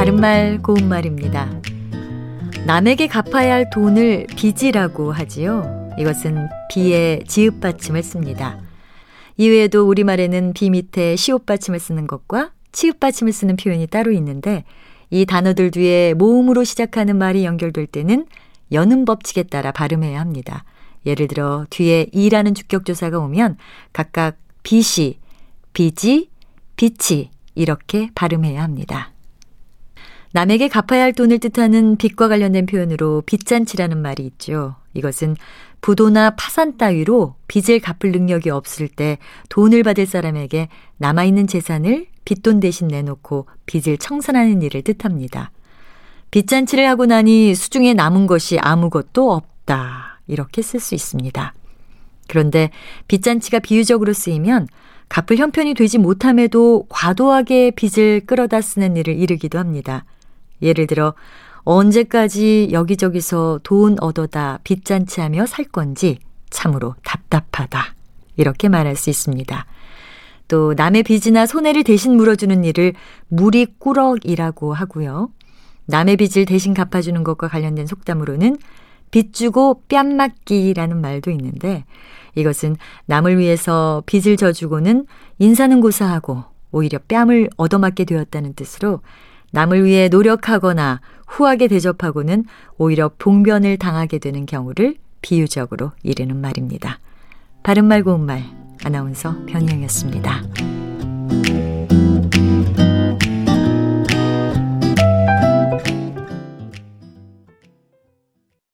바른말 고운말입니다. 남에게 갚아야 할 돈을 빚이라고 하지요. 이것은 비의 지읒 받침을 씁니다. 이외에도 우리말에는 비 밑에 시옷 받침을 쓰는 것과 치읓 받침을 쓰는 표현이 따로 있는데 이 단어들 뒤에 모음으로 시작하는 말이 연결될 때는 여는 법칙에 따라 발음해야 합니다. 예를 들어 뒤에 이라는 주격조사가 오면 각각 비시, 비지, 비치 이렇게 발음해야 합니다. 남에게 갚아야 할 돈을 뜻하는 빚과 관련된 표현으로 빚잔치라는 말이 있죠. 이것은 부도나 파산 따위로 빚을 갚을 능력이 없을 때 돈을 받을 사람에게 남아있는 재산을 빚돈 대신 내놓고 빚을 청산하는 일을 뜻합니다. 빚잔치를 하고 나니 수중에 남은 것이 아무것도 없다. 이렇게 쓸 수 있습니다. 그런데 빚잔치가 비유적으로 쓰이면 갚을 형편이 되지 못함에도 과도하게 빚을 끌어다 쓰는 일을 이르기도 합니다. 예를 들어 언제까지 여기저기서 돈 얻어다 빚잔치하며 살 건지 참으로 답답하다. 이렇게 말할 수 있습니다. 또 남의 빚이나 손해를 대신 물어주는 일을 무리꾸럭이라고 하고요. 남의 빚을 대신 갚아주는 것과 관련된 속담으로는 빚 주고 뺨 맞기라는 말도 있는데 이것은 남을 위해서 빚을 져주고는 인사는 고사하고 오히려 뺨을 얻어맞게 되었다는 뜻으로 남을 위해 노력하거나 후하게 대접하고는 오히려 봉변을 당하게 되는 경우를 비유적으로 이르는 말입니다. 바른말 고운말 아나운서 변희영이었습니다.